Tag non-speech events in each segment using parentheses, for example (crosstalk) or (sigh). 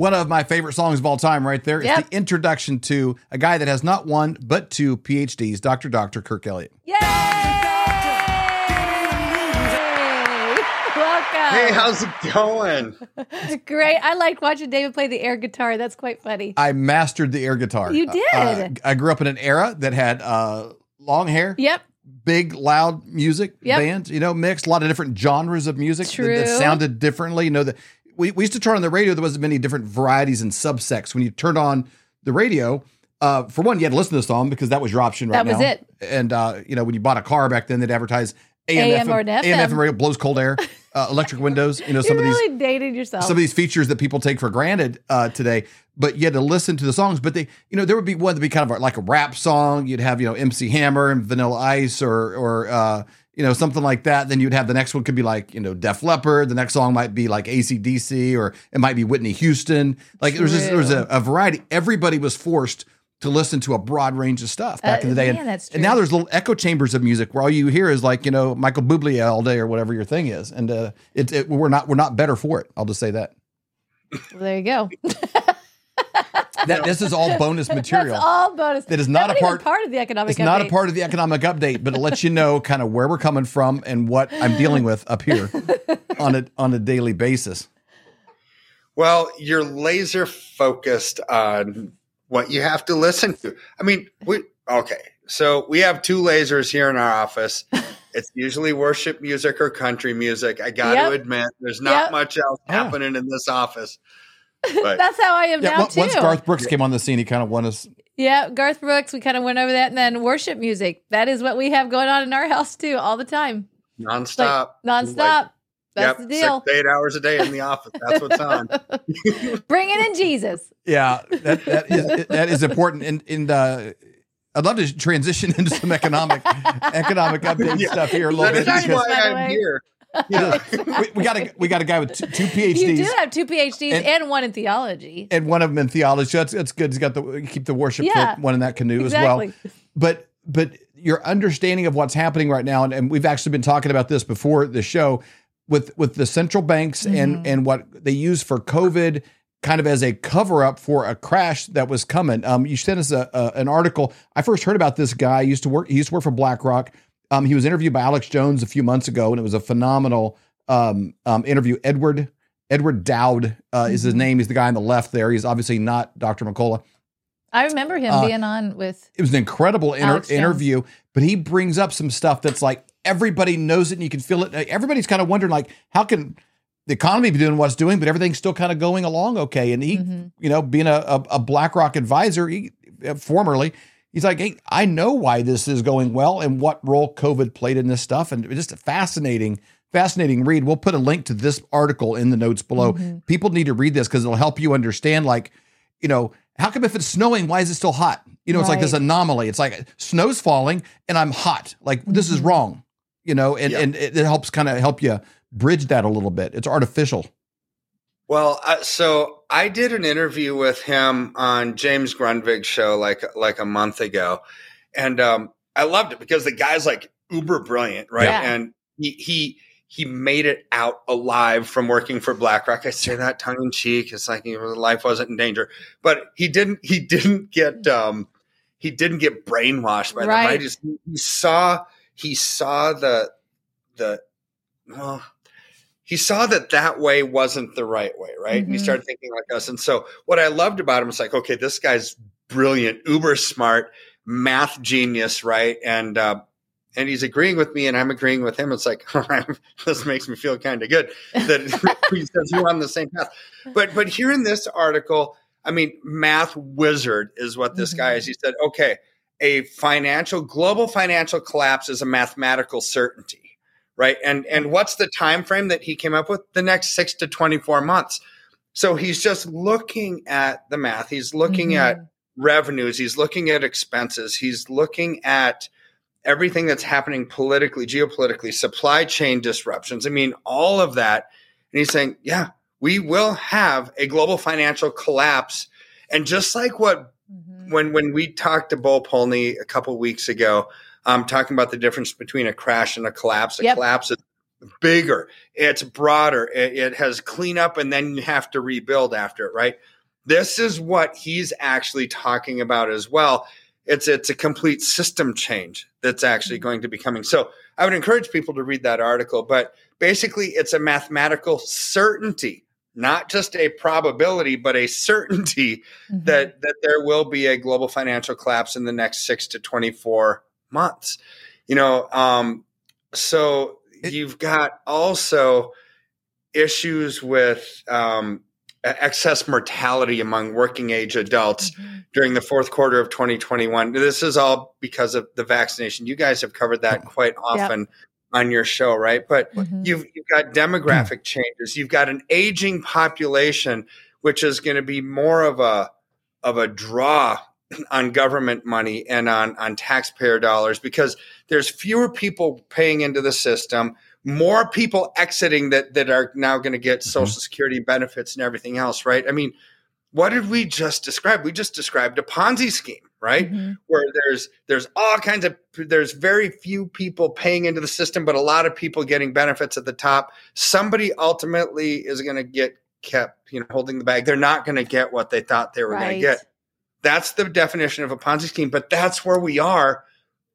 one of my favorite songs of all time, right there. Yep. It's the introduction to a guy that has not one but two PhDs, Dr. Dr. Kirk Elliott. Yay! Welcome. Hey, how's it going? (laughs) Great. I liked watching David play the air guitar. That's quite funny. I mastered the air guitar. You did. Uh, I grew up in an era that had uh, long hair, Yep. big, loud music Yep. bands, you know, mixed a lot of different genres of music that- True. that, sounded differently. You know, that we, we used to turn on the radio, there wasn't many different varieties and subsects. When you turned on the radio, uh, for one, you had to listen to the song because that was your option right That was now. it. And, uh, you know, when you bought a car back then, they'd advertise AM, or an AM, FM. radio, blows cold air, (laughs) uh, electric windows, you know, some you of these dated yourself. some of these features that people take for granted uh, today. But you had to listen to the songs. But they, you know, there would be one that would be kind of like a rap song. You'd have, you know, MC Hammer and Vanilla Ice, or or uh, you know something like that. Then you'd have the next one could be like you know Def Leppard. The next song might be like ACDC, or it might be Whitney Houston. Like there was just there was a, a variety. Everybody was forced to listen to a broad range of stuff back Uh, in the day. man, and, that's and now there's little echo chambers of music where all you hear is like you know Michael Bublé all day or whatever your thing is, and uh, it, it we're not we're not better for it. I'll just say that. Well, there you go. (laughs) that this is all bonus (laughs) material. That's all bonus. That is not Not a even part- part of the economic. it's not a part of the economic update, but it lets you know kind of where we're coming from and what I'm dealing with up here (laughs) on a on a daily basis. Well, you're laser focused on what you have to listen to. I mean, we okay. So we have two lasers here in our office. (laughs) It's usually worship music or country music. I got Yep. to admit, there's not Yep. much else Yeah. happening in this office. (laughs) But That's how I am Yeah, now on- too. once Garth Brooks came on the scene, he kind of won us. yeah, Garth Brooks. We kind of went over that, and then worship music. That is what we have going on in our house too, all the time, nonstop, like nonstop. Like, That's yep, the deal. Six eight hours a day in the office. That's what's on. (laughs) Bringing in Jesus. Yeah, that that is that is important. And and uh, I'd love to transition (laughs) into some economic economic update Yeah. stuff here a little bit. That's Started because, this, why I'm here. You know, (laughs) we, we got a we got a guy with two, two PhDs. You do have two PhDs And- and, one in theology. and one of them in theology. That's that's good. He's got the keep the worship Yeah. one in that canoe as well. But but your understanding of what's happening right now, and, and we've actually been talking about this before the show with with the central banks Mm-hmm. and and what they use for COVID. Kind of as a cover up for a crash that was coming. Um, you sent us a, a an article. I first heard about this guy. He used to work. He used to work for BlackRock. Um, he was interviewed by Alex Jones a few months ago, and it was a phenomenal um, um, interview. Edward Edward Dowd uh, is Mm-hmm. his name. He's the guy on the left there. He's obviously not Dr. McCullough. I remember him Uh, being on with. It was an incredible inter- interview, but he brings up some stuff that's like everybody knows it and you can feel it. Everybody's kind of wondering, like, how can the economy be doing what it's doing, but everything's still kind of going along okay? And he, Mm-hmm. you know, being a, a, a BlackRock advisor, he formerly, he's like, hey, I know why this is going well and what role COVID played in this stuff, and it's just a fascinating. Fascinating read. We'll put a link to this article in the notes below. Mm-hmm. People need to read this because it'll help you understand, like, you know, how come if it's snowing, why is it still hot? You know, it's like this anomaly. It's like snow's falling and I'm hot. Like this Mm-hmm. is wrong. You know, and, Yeah. and it, it helps kind of help you bridge that a little bit. It's artificial. Well, uh, so I did an interview with him on James Grundvig's show like like a month ago, and um, I loved it because the guy's like uber brilliant, right? Yeah. And he he he made it out alive from working for BlackRock. I say that tongue in cheek. It's like know, life wasn't in danger, but he didn't he didn't get um he didn't get brainwashed by them. Right. Right? Just, he saw he saw the the well he saw that that way wasn't the right way, right? And he Mhm. started thinking like us. And so what I loved about him is like, okay, this guy's brilliant, uber smart, math genius, right? And uh, and he's agreeing with me, and I'm agreeing with him. It's like, (laughs) all right, (laughs) this makes me feel kind of good that (laughs) he says we're on the same path. But but here in this article, I mean, math wizard is what this guy is. He said, okay, a financial global financial collapse is a mathematical certainty right? And and what's the time frame that he came up with? The next 6 to 24 months. So he's just looking at the math. He's looking Mhm. at revenues. He's looking at expenses. He's looking at everything that's happening politically geopolitically supply chain disruptions. I mean all of that. And he's saying yeah we will have a global financial collapse. And just like what Mhm. when when we talked to Bo Polny a couple weeks ago, um, talking about the difference between a crash and a collapse. A Yep. collapse is bigger, it's broader, it, it has cleanup, and then you have to rebuild after it, right? This is what he's actually talking about as well. It's it's a complete system change that's actually Mm-hmm. going to be coming. So I would encourage people to read that article, but basically it's a mathematical certainty, not just a probability, but a certainty Mhm. that that there will be a global financial collapse in the next six to twenty four months. You know, um, so It- you've got also issues with um, excess mortality among working age adults Mhm. during the fourth quarter of 2021. This is all because of the vaccination. You guys have covered that quite often on your show, right? But Mhm. you've you've got demographic changes. You've got an aging population, which is going to be more of a of a draw on government money and on on taxpayer dollars because there's fewer people paying into the system, more people exiting that that are now going to get social security benefits and everything else, right? I mean, what did we just describe? We just described a Ponzi scheme, right? Mhm. where there's there's all kinds of there's very few people paying into the system but a lot of people getting benefits at the top somebody ultimately is going to get kept you know holding the bag they're not going to get what they thought they were going to get that's the definition of a ponzi scheme but that's where we are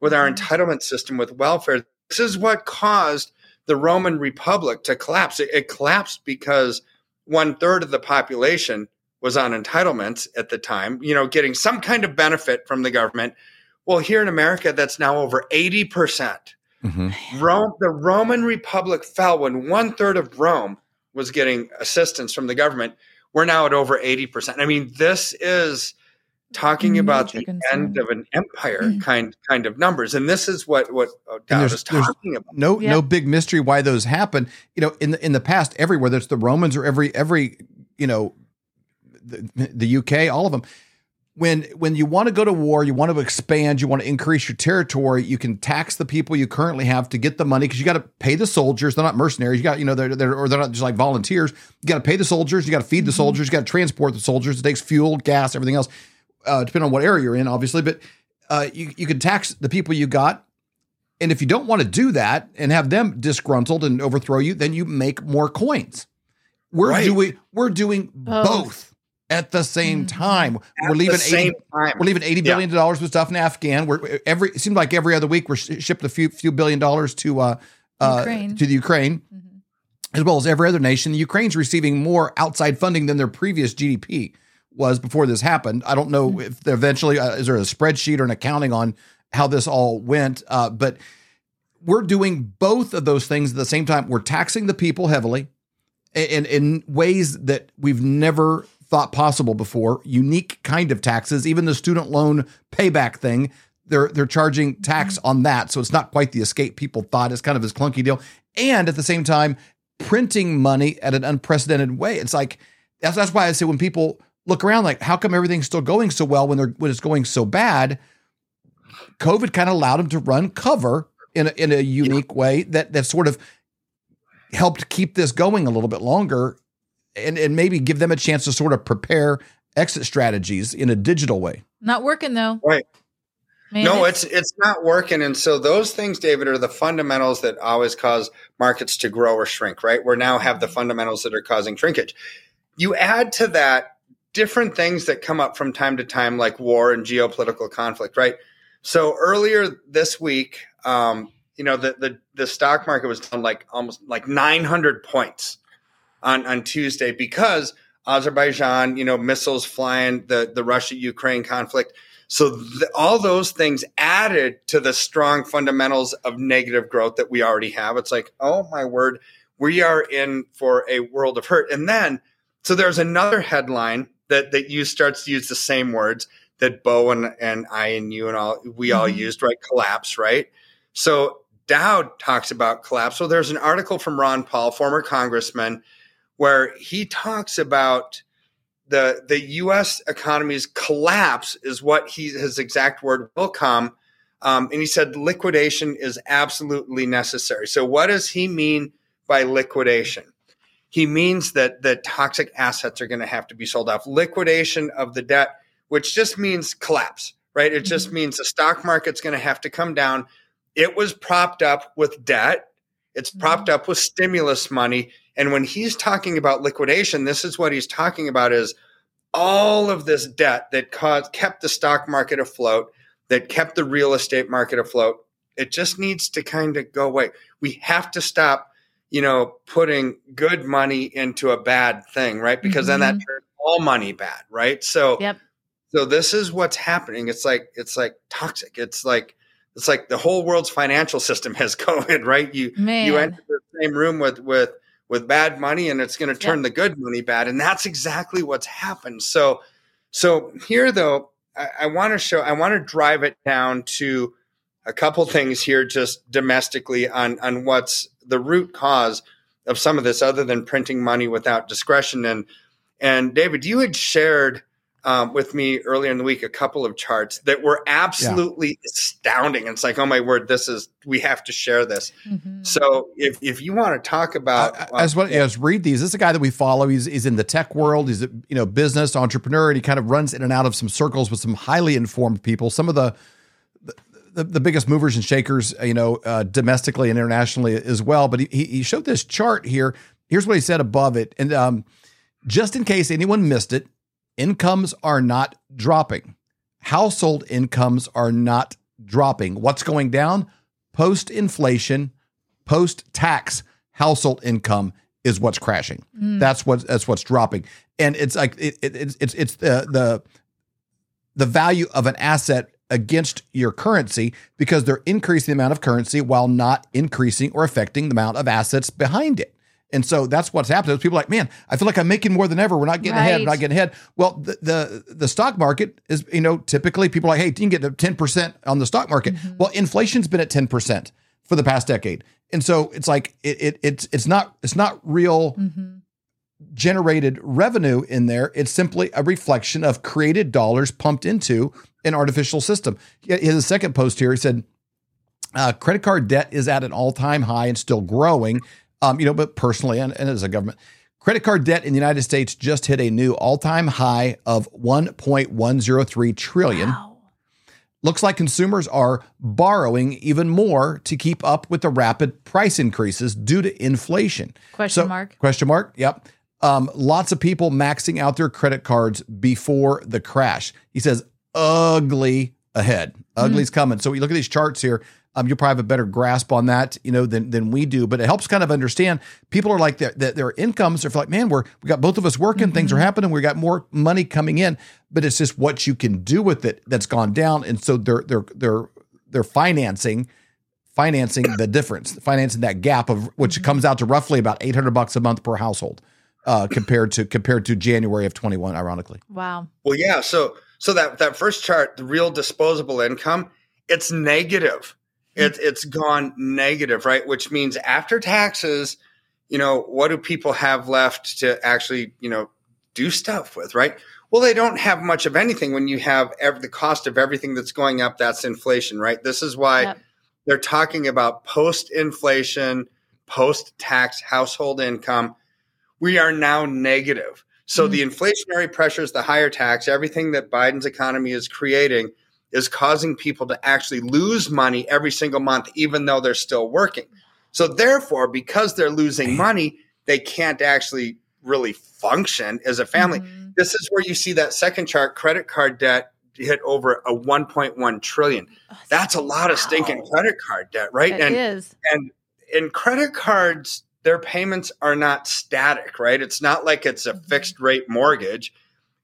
with our Mhm. entitlement system with welfare this is what caused the roman republic to collapse it, it collapsed because one third of the population was on entitlements at the time, you know, getting some kind of benefit from the government. Well, here in America, that's now over 80%. Mhm. Rome, the Roman Republic fell when one third of Rome was getting assistance from the government. We're now at over 80%. I mean, this is talking mm, about the concern. end of an empire mm. kind kind of numbers. And this is what, what uh, Dowd there's- is talking about. No, Yeah. no big mystery why those happen. You know, in the in the past, everywhere whether it's the Romans or every every you know the, the UK, all of them. When when you want to go to war, you want to expand, you want to increase your territory, you can tax the people you currently have to get the money because you got to pay the soldiers. They're not mercenaries. You got you know they're, they're or they're not just like volunteers. You got to pay the soldiers. You got to feed the mm-hmm. soldiers. You got to transport the soldiers. It takes fuel, gas, everything else, uh, depending on what area you're in, obviously. But uh, you you can tax the people you got, and if you don't want to do that and have them disgruntled and overthrow you, then you make more coins. We're Right. doing we're doing Both. both, at the same Mhm. time. At we're leaving the same 80, time. we're leaving eighty Yeah. billion dollars with stuff in Afghan. We're every it seems like every other week we're sh- shipped a few few billion dollars to uh, uh to the Ukraine Mhm. as well as every other nation. The Ukraine's receiving more outside funding than their previous GDP was before this happened. I don't know if eventually uh, is there a spreadsheet or an accounting on how this all went, uh, but we're doing both of those things at the same time. We're taxing the people heavily in in ways that we've never thought possible before. Unique kind of taxes, even the student loan payback thing. They're they're charging tax on that, so it's not quite the escape people thought. It's kind of this clunky deal, and at the same time, printing money at an unprecedented way. It's like that's that's why I say when people look around, like how come everything's still going so well when they're when it's going so bad? COVID kind of allowed them to run cover in a, in a unique way that that sort of helped keep this going a little bit longer and, and maybe give them a chance to sort of prepare exit strategies in a digital way. Not working though. Right. Man, no, it's it's not working, and so those things, David, are the fundamentals that always cause markets to grow or shrink. Right? We now have the mm-hmm. fundamentals that are causing shrinkage. You add to that different things that come up from time to time, like war and geopolitical conflict. Right? So earlier this week, um, you know, the, the the stock market was down like almost like 900 points on on Tuesday because Azerbaijan, you know, missiles flying, the the Russia Ukraine conflict. So th- all those things added to the strong fundamentals of negative growth that we already have. It's like, oh my word, we are in for a world of hurt. And then, so there's another headline that that you starts to use the same words that Bo and, and I and you and all we all Mhm. used, right? Collapse, right? So Dowd talks about collapse. So there's an article from Ron Paul, former congressman, where he talks about the the U.S. economy's collapse is what he his exact word will come, um, and he said liquidation is absolutely necessary. So what does he mean by liquidation? He means that the toxic assets are going to have to be sold off. Liquidation of the debt, which just means collapse, right? It just mm-hmm. means the stock market's going to have to come down. It was propped up with debt. It's propped mm-hmm. up with stimulus money. And when he's talking about liquidation, this is what he's talking about is all of this debt that caused, kept the stock market afloat, that kept the real estate market afloat. It just needs to kind of go away. We have to stop, you know, putting good money into a bad thing, right? Because then that Mhm. turns all money bad, right? So Yep. so this is what's happening. It's like it's like toxic. It's like it's like the whole world's financial system (laughs) has COVID, right? You Man. you enter the same room with with with bad money and it's going to turn the good money bad and that's exactly what's happened so so here though i, I want to show i want to drive it down to a couple things here just domestically on on what's the root cause of some of this other than printing money without discretion and and david you had shared um, with me earlier in the week a couple of charts that were absolutely astounding. It's like, oh my word, this is we have to share this. Mhm. So if if you want to talk about, I, I just want to just read these. This is a guy that we follow. He's he's in the tech world. He's a you know business entrepreneur, and he kind of runs in and out of some circles with some highly informed people. Some of the the, the biggest movers and shakers, you know, uh, domestically and internationally as well. But he he showed this chart here. Here's what he said above it, and um, just in case anyone missed it, incomes are not dropping. Household incomes are not dropping. What's going down? Post inflation, post tax household income is what's crashing. That's what that's what's dropping, and it's like it, it, it's it's it's the the the value of an asset against your currency because they're increasing the amount of currency while not increasing or affecting the amount of assets behind it. And so that's what's happening. People are like, man, I feel like I'm making more than ever. We're not getting ahead. We're not getting ahead. Well, the, the the stock market is, you know, typically people are like, hey, you can get to 10% on the stock market. Well, inflation's been at 10% for the past decade. And so it's like it, it it's it's not it's not real Mhm. generated revenue in there. It's simply a reflection of created dollars pumped into an artificial system. He has a second post here. He said, uh, credit card debt is at an all time high and still growing. Um, you know, but personally and, and as a government, credit card debt in the United States just hit a new all time high of 1.103 trillion. Wow. Looks like consumers are borrowing even more to keep up with the rapid price increases due to inflation. Question So- mark. Question mark. Yep. Um, lots of people maxing out their credit cards before the crash. He says, ugly ahead. Ugly's coming. So we look at these charts here. Um, you'll probably have a better grasp on that, you know, than than we do. But it helps kind of understand. People are like their their, their incomes are like, man, we're we got both of us working, things are happening, we got more money coming in, but it's just what you can do with it that's gone down. And so they're they're they're they're financing financing the difference, financing that gap of which comes out to roughly about 800 bucks a month per household uh, compared to compared to January of 21 ironically. Wow. well, yeah. So so that that first chart, the real disposable income, it's negative. Hmm. It, it's gone negative, right? Which means after taxes, you know, what do people have left to actually, you know, do stuff with, right? Well, they don't have much of anything when you have ev- the cost of everything that's going up. That's inflation, right? This is why Yep. they're talking about post inflation, post tax household income. We are now negative. So Mm. the inflationary pressures, the higher tax, everything that Biden's economy is creating is causing people to actually lose money every single month, even though they're still working. So therefore, because they're losing money, they can't actually really function as a family. Mhm. This is where you see that second chart, credit card debt hit over a 1.1 trillion. That's a lot of stinking credit card debt, right? It and is. and in credit cards their payments are not static right it's not like it's a Mhm. fixed rate mortgage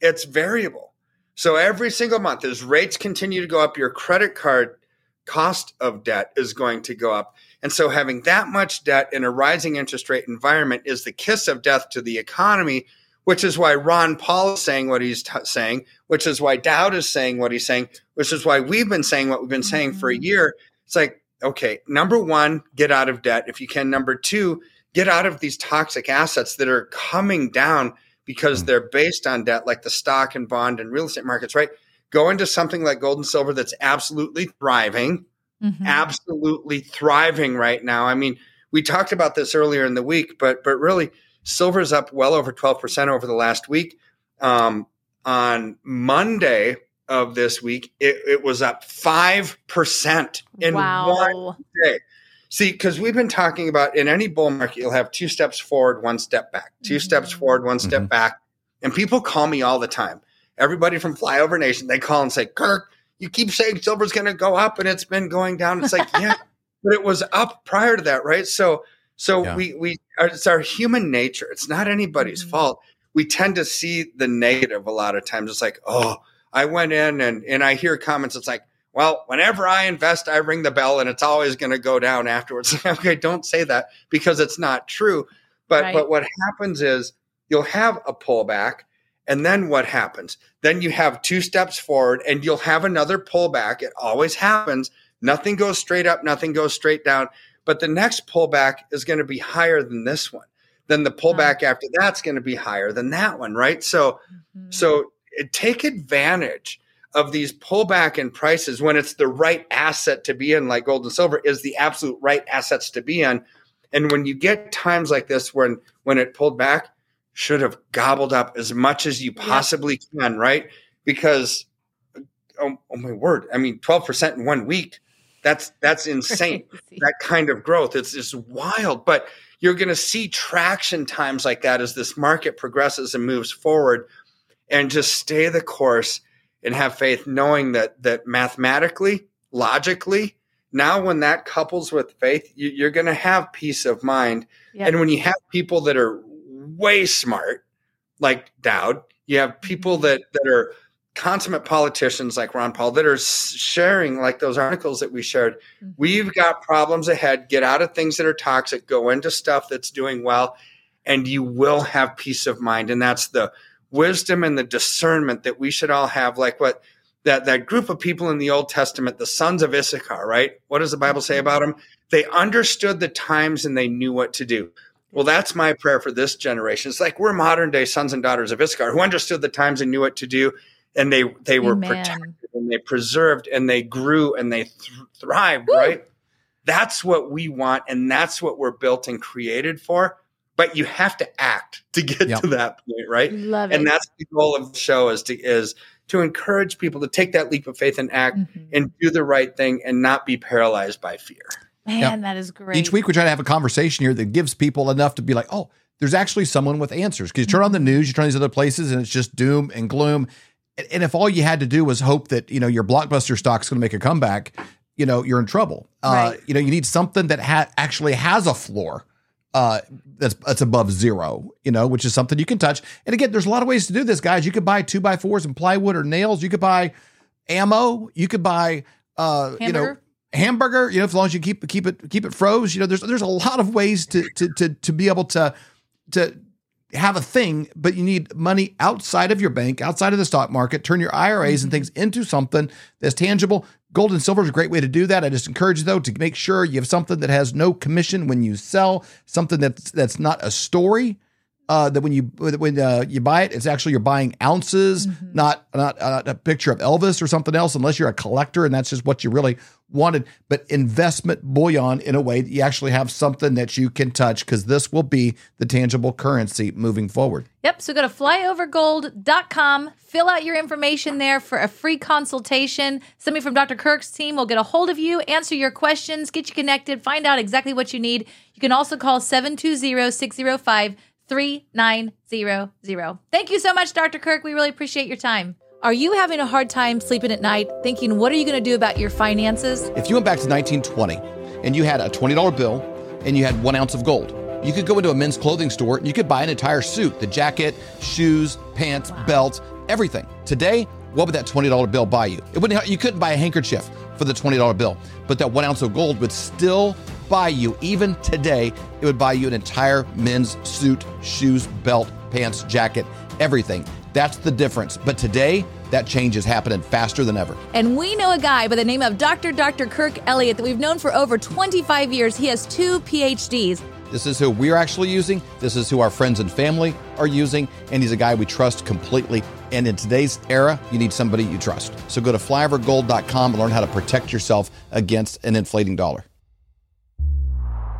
it's variable so every single month as rates continue to go up your credit card cost of debt is going to go up and so having that much debt in a rising interest rate environment is the kiss of death to the economy which is why Ron Paul is saying what he's t- saying, which is why Dowd is saying what he's saying, which is why we've been saying what we've been saying for a Mhm. year. It's like, okay, number one, get out of debt if you can. Number two, get out of these toxic assets that are coming down because Mm. they're based on debt, like the stock and bond and real estate markets, right? Go into something like gold and silver that's absolutely thriving Mhm. absolutely thriving right now. I mean, we talked about this earlier in the week, but but really, silver's up well over twelve percent over the last week. Um, on Monday of this week, it, it was up five percent in one day. See, because we've been talking about in any bull market, you'll have two steps forward, one step back, 2 Mhm. steps forward, one step Mhm. back. And people call me all the time. Everybody from Flyover Nation, they call and say, Kirk, you keep saying silver's going to go up and it's been going down. It's like, yeah, (laughs) but it was up prior to that, right? So, so Yeah. we, we, it's our human nature. It's not anybody's Mhm. fault. We tend to see the negative a lot of times. It's like, oh, I went in and, and I hear comments. It's like, well, whenever I invest, I ring the bell and it's always going to go down afterwards. (laughs) okay, don't say that because it's not true. But Right. but what happens is you'll have a pullback and then what happens? Then you have two steps forward and you'll have another pullback. It always happens. Nothing goes straight up, nothing goes straight down. But the next pullback is going to be higher than this one. Then the pullback after that's going to be higher than that one, right? So Mhm. so take advantage of these pullback in prices when it's the right asset to be in, like gold and silver is the absolute right assets to be in. And when you get times like this, when when it pulled back, should have gobbled up as much as you possibly can, right? Because oh, oh my word, I mean, twelve percent in one week. That's that's (laughs) insane that kind of growth. It's just wild, but you're going to see traction times like that as this market progresses and moves forward. And just stay the course and have faith, knowing that that mathematically, logically, now when that couples with faith, you, you're going to have peace of mind. Yep. And when you have people that are way smart, like Dowd, you have people that that are consummate politicians like Ron Paul that are sharing like those articles that we shared. Mhm. We've got problems ahead. Get out of things that are toxic. Go into stuff that's doing well, and you will have peace of mind. And that's the wisdom and the discernment that we should all have. Like what that that group of people in the Old Testament, the sons of Issachar, right? What does the Bible say about them? They understood the times and they knew what to do. Well, that's my prayer for this generation. It's like we're modern day sons and daughters of Issachar who understood the times and knew what to do, and they they were Amen. protected and they preserved and they grew and they th- thrived. Woo! Right? That's what we want, and that's what we're built and created for. But you have to act to get Yep. to that point, right? Love it. And that's the goal of the show is to is to encourage people to take that leap of faith and act Mhm. and do the right thing and not be paralyzed by fear. Man, that is great. Each week we try to have a conversation here that gives people enough to be like, oh, there's actually someone with answers. Because you turn on the news, you turn on these other places, and it's just doom and gloom. And, and if all you had to do was hope that you know your blockbuster stock's going to make a comeback, you know you're in trouble. Uh, you know you need something that ha- actually has a floor uh, that's that's above zero. You know, which is something you can touch. And again, there's a lot of ways to do this, guys. You could buy two by fours and plywood or nails. You could buy ammo. You could buy uh, you know Hamburger? hamburger you know as long as you keep keep it keep it froze you know there's there's a lot of ways to to to to be able to to have a thing but you need money outside of your bank outside of the stock market turn your IRAs and mm-hmm. things into something that's tangible. Gold and silver is a great way to do that. I just encourage you though to make sure you have something that has no commission when you sell something that's that's not a story uh, that when you when uh, you buy it, it's actually you're buying ounces, Mhm. not not uh, a picture of Elvis or something else, unless you're a collector and that's just what you really wanted. But investment bullion in a way that you actually have something that you can touch, because this will be the tangible currency moving forward. Yep. So go to flyovergold.com, fill out your information there for a free consultation. Somebody from Dr. Kirk's team will get a hold of you, answer your questions, get you connected, find out exactly what you need. You can also call 720 605 3900. Thank you so much, Dr. Kirk. We really appreciate your time. Are you having a hard time sleeping at night, thinking, what are you going to do about your finances? If you went back to 1920 and you had a $20 bill and you had one ounce of gold, you could go into a men's clothing store and you could buy an entire suit the jacket, shoes, pants, belt, everything. Today, what would that $20 bill buy you? It wouldn't, you couldn't buy a handkerchief for the $20 bill, but that one ounce of gold would still buy you, even today, it would buy you an entire men's suit, shoes, belt, pants, jacket, everything. That's the difference. But today, that change is happening faster than ever. And we know a guy by the name of Dr. Dr. Kirk Elliott that we've known for over 25 years. He has two PhDs. This is who we're actually using. This is who our friends and family are using. And he's a guy we trust completely. And in today's era, you need somebody you trust. So go to flyovergold.com and learn how to protect yourself against an inflating dollar.